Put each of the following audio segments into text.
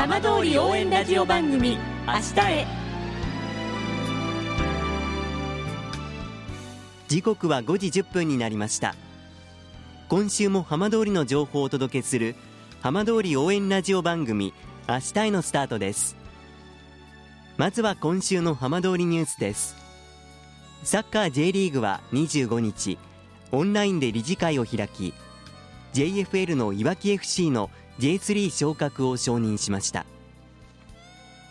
浜通り応援ラジオ番組「明日へ」時刻は5時10分になりました。今週も浜通りの情報をお届けする浜通り応援ラジオ番組「明日へ」のスタートです。まずは今週の浜通りニュースです。サッカー J リーグは25日オンラインで理事会を開き JFL のいわき FC の J3 昇格を承認しました。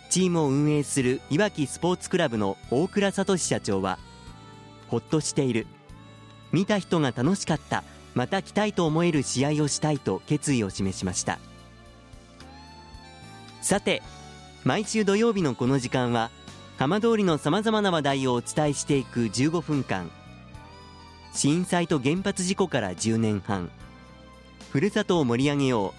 チームを運営するいわきスポーツクラブの大倉聡社長はほっとしている。見た人が楽しかった。また来たいと思える試合をしたいと決意を示しました。さて毎週土曜日のこの時間は浜通りのさまざまな話題をお伝えしていく15分間。震災と原発事故から10年半。ふるさとを盛り上げよう。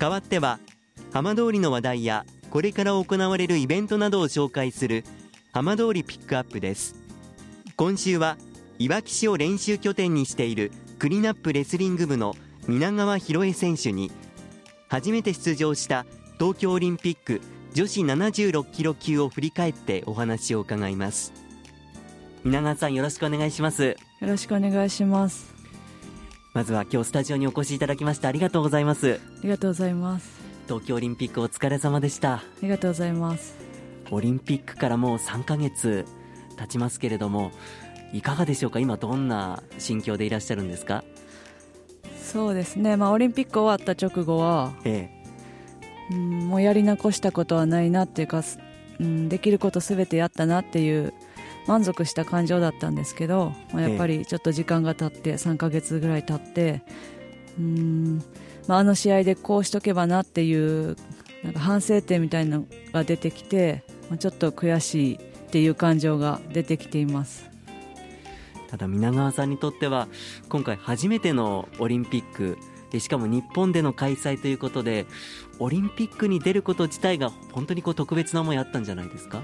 代わっては浜通りの話題やこれから行われるイベントなどを紹介する浜通りピックアップです。今週はいわき市を練習拠点にしているクリナップレスリング部の皆川博恵選手に初めて出場した東京オリンピック女子76キロ級を振り返ってお話を伺います。皆川さんよろしくお願いします。よろしくお願いします。まずは今日スタジオにお越しいただきましてありがとうございます。ありがとうございます。東京オリンピックお疲れ様でした。ありがとうございます。オリンピックからもう3ヶ月経ちますけれどもいかがでしょうか？今どんな心境でいらっしゃるんですか？そうですね、まあ、オリンピック終わった直後は、ええ、うんもうやり残したことはないなっていうか、うん、できることすべてやったなっていう満足した感情だったんですけど、まあ、やっぱりちょっと時間が経って3ヶ月ぐらい経ってうんまあ、あの試合でこうしとけばなっていうなんか反省点みたいなのが出てきて、まあ、ちょっと悔しいっていう感情が出てきています。ただ皆川さんにとっては今回初めてのオリンピックでしかも日本での開催ということでオリンピックに出ること自体が本当にこう特別な思いあったんじゃないですか？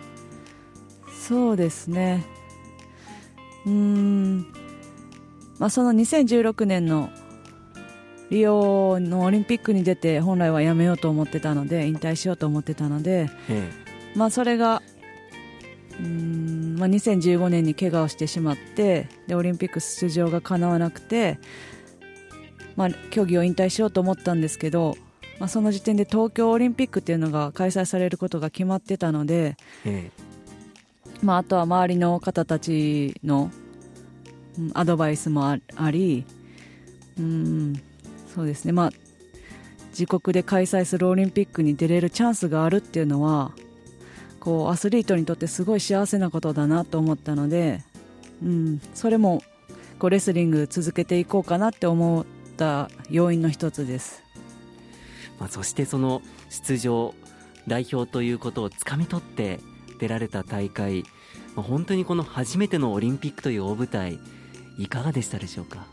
そうですね。うん、まあ、その2016年のリオのオリンピックに出て本来はやめようと思ってたので引退しようと思ってたので、まあ、それがうん、まあ、2015年に怪我をしてしまってでオリンピック出場がかなわなくて、まあ、競技を引退しようと思ったんですけど、まあ、その時点で東京オリンピックっていうのが開催されることが決まってたので、まあ、あとは周りの方たちのアドバイスもありうんそうですね、まあ、自国で開催するオリンピックに出れるチャンスがあるっていうのはこうアスリートにとってすごい幸せなことだなと思ったので、うん、それもこうレスリング続けていこうかなって思った要因の一つです、まあ、そしてその出場代表ということをつかみ取って出られた大会、まあ、本当にこの初めてのオリンピックという大舞台いかがでしたでしょうか？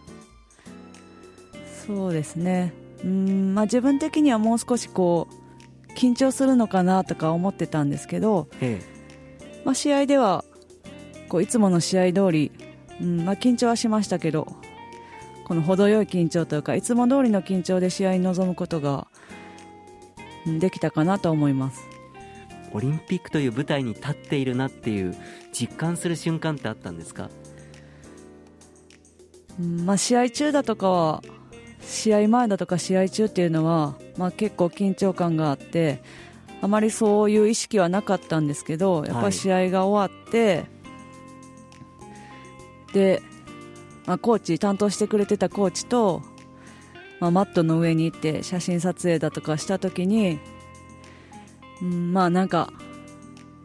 そうですね。うん、まあ、自分的にはもう少しこう緊張するのかなとか思ってたんですけど、ええ、まあ、試合ではこういつもの試合通り、うんまあ、緊張はしましたけどこの程よい緊張というかいつも通りの緊張で試合に臨むことができたかなと思いますオリンピックという舞台に立っているなっていう実感する瞬間ってあったんですか、うんまあ、試合中だとかは試合前だとか試合中っていうのは、まあ、結構緊張感があってあまりそういう意識はなかったんですけどやっぱり試合が終わって、はい、で、まあ、コーチ担当してくれてたコーチと、まあ、マットの上に行って写真撮影だとかした時に、うん、まあなんか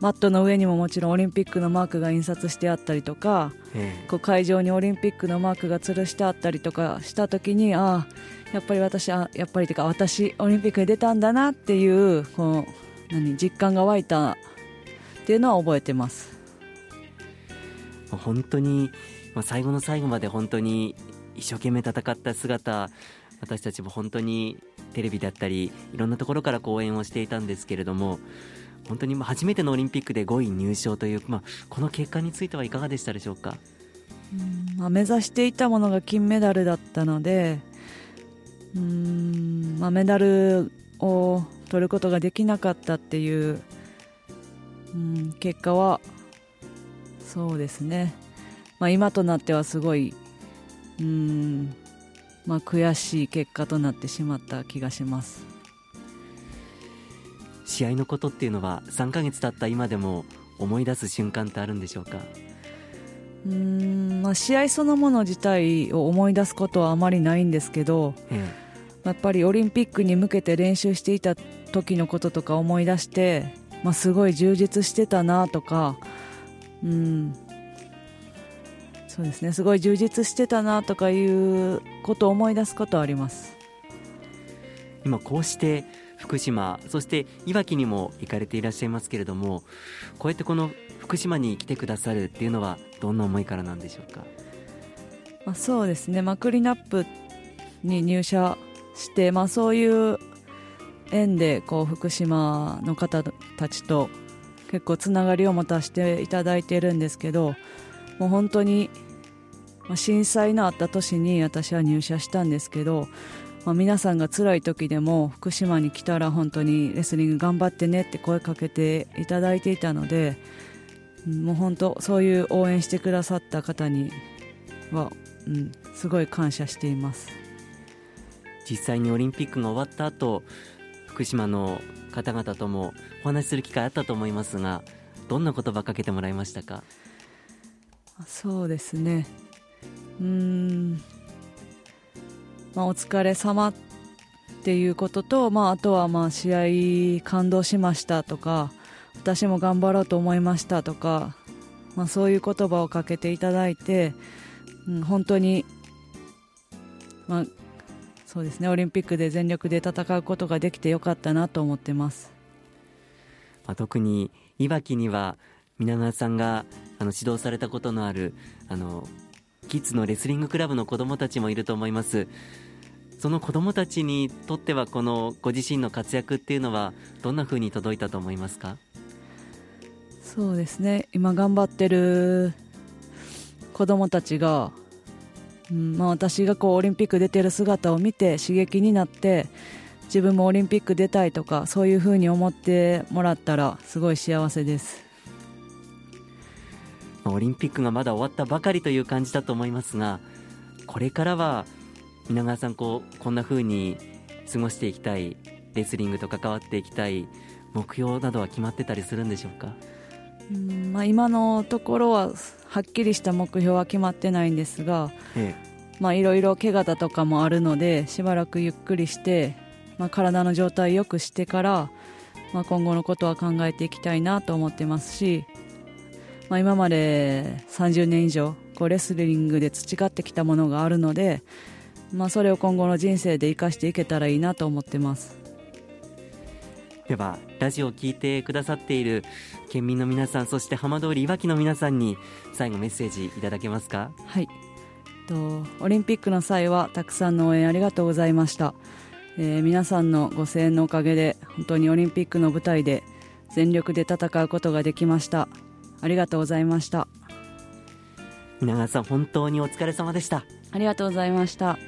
マットの上にももちろんオリンピックのマークが印刷してあったりとかえこう会場にオリンピックのマークが吊るしてあったりとかした時にああやっぱり私あやっぱりてか私オリンピックに出たんだなっていうこう何実感が湧いたっていうのは覚えてます。え本当にまあ最後の最後まで本当に一生懸命戦った姿私たちも本当にテレビだったりいろんなところから講演をしていたんですけれども本当に初めてのオリンピックで5位入賞という、まあ、この結果についてはいかがでしたでしょうか？うんまあ、目指していたものが金メダルだったのでうん、まあ、メダルを取ることができなかったっていう、うん、結果はそうですね、まあ、今となってはすごい、うんまあ、悔しい結果となってしまった気がします。試合のことっていうのは3ヶ月経った今でも思い出す瞬間ってあるんでしょうか？うーんまあ、試合そのもの自体を思い出すことはあまりないんですけど、えやっぱりオリンピックに向けて練習していた時のこととか思い出して、まあ、すごい充実してたなとか、うん、そうですね。すごい充実してたなとかいうことを思い出すことはあります。え今こうして福島そしていわきにも行かれていらっしゃいますけれどもこうやってこの福島に来てくださるっていうのはどんな思いからなんでしょうか？まあ、そうですね、まあ、クリナップに入社して、まあ、そういう縁でこう福島の方たちと結構つながりを持たせていただいているんですけどもう本当に、まあ、震災のあった年に私は入社したんですけど、まあ、皆さんが辛い時でも福島に来たら本当にレスリング頑張ってねって声かけていただいていたのでうんもう本当そういう応援してくださった方には、うん、すごい感謝しています。実際にオリンピックが終わった後福島の方々ともお話しする機会あったと思いますがどんな言葉かけてもらいましたか？そうですね。うん。まあ、お疲れ様っていうことと、まあ、あとはまあ試合感動しましたとか、私も頑張ろうと思いましたとか、まあ、そういう言葉をかけていただいて、うん、本当に、まあ、そうですね、オリンピックで全力で戦うことができてよかったなと思ってます。まあ、特にいわきには皆川さんがあの指導されたことのあるあのキッズのレスリングクラブの子どもたちもいると思います。その子どもたちにとってはこのご自身の活躍っていうのはどんな風に届いたと思いますか？そうですね。今頑張ってる子供たちが、うんまあ、私がこうオリンピック出てる姿を見て刺激になって自分もオリンピック出たいとかそういうふうに思ってもらったらすごい幸せです。オリンピックがまだ終わったばかりという感じだと思いますがこれからは皆川さんこうこんな風に過ごしていきたいレスリングと関わっていきたい目標などは決まってたりするんでしょうか？うんまあ、今のところははっきりした目標は決まってないんですがえまあいろいろ怪我だとかもあるのでしばらくゆっくりして、まあ、体の状態良くしてから、まあ、今後のことは考えていきたいなと思ってますし、まあ、今まで30年以上こうレスリングで培ってきたものがあるので、まあ、それを今後の人生で生かしていけたらいいなと思ってます。ではラジオを聞いてくださっている県民の皆さんそして浜通りいわきの皆さんに最後メッセージいただけますか？はい。とオリンピックの際はたくさんの応援ありがとうございました、えー皆さんのご声援のおかげで本当にオリンピックの舞台で全力で戦うことができましたありがとうございました。皆川さん本当にお疲れ様でした。ありがとうございました。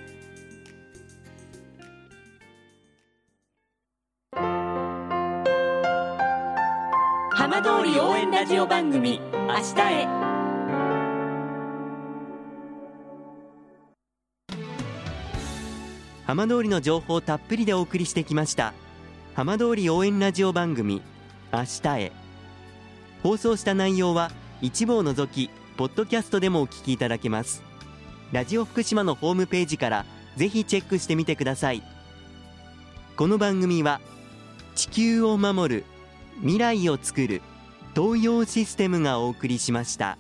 浜通り応援ラジオ番組「明日へ」浜通りの情報をたっぷりでお送りしてきました。浜通り応援ラジオ番組明日へ放送した内容は一部を除きポッドキャストでもお聞きいただけますラジオ福島のホームページからぜひチェックしてみてくださいこの番組は地球を守る未来をつくる東洋システムがお送りしました。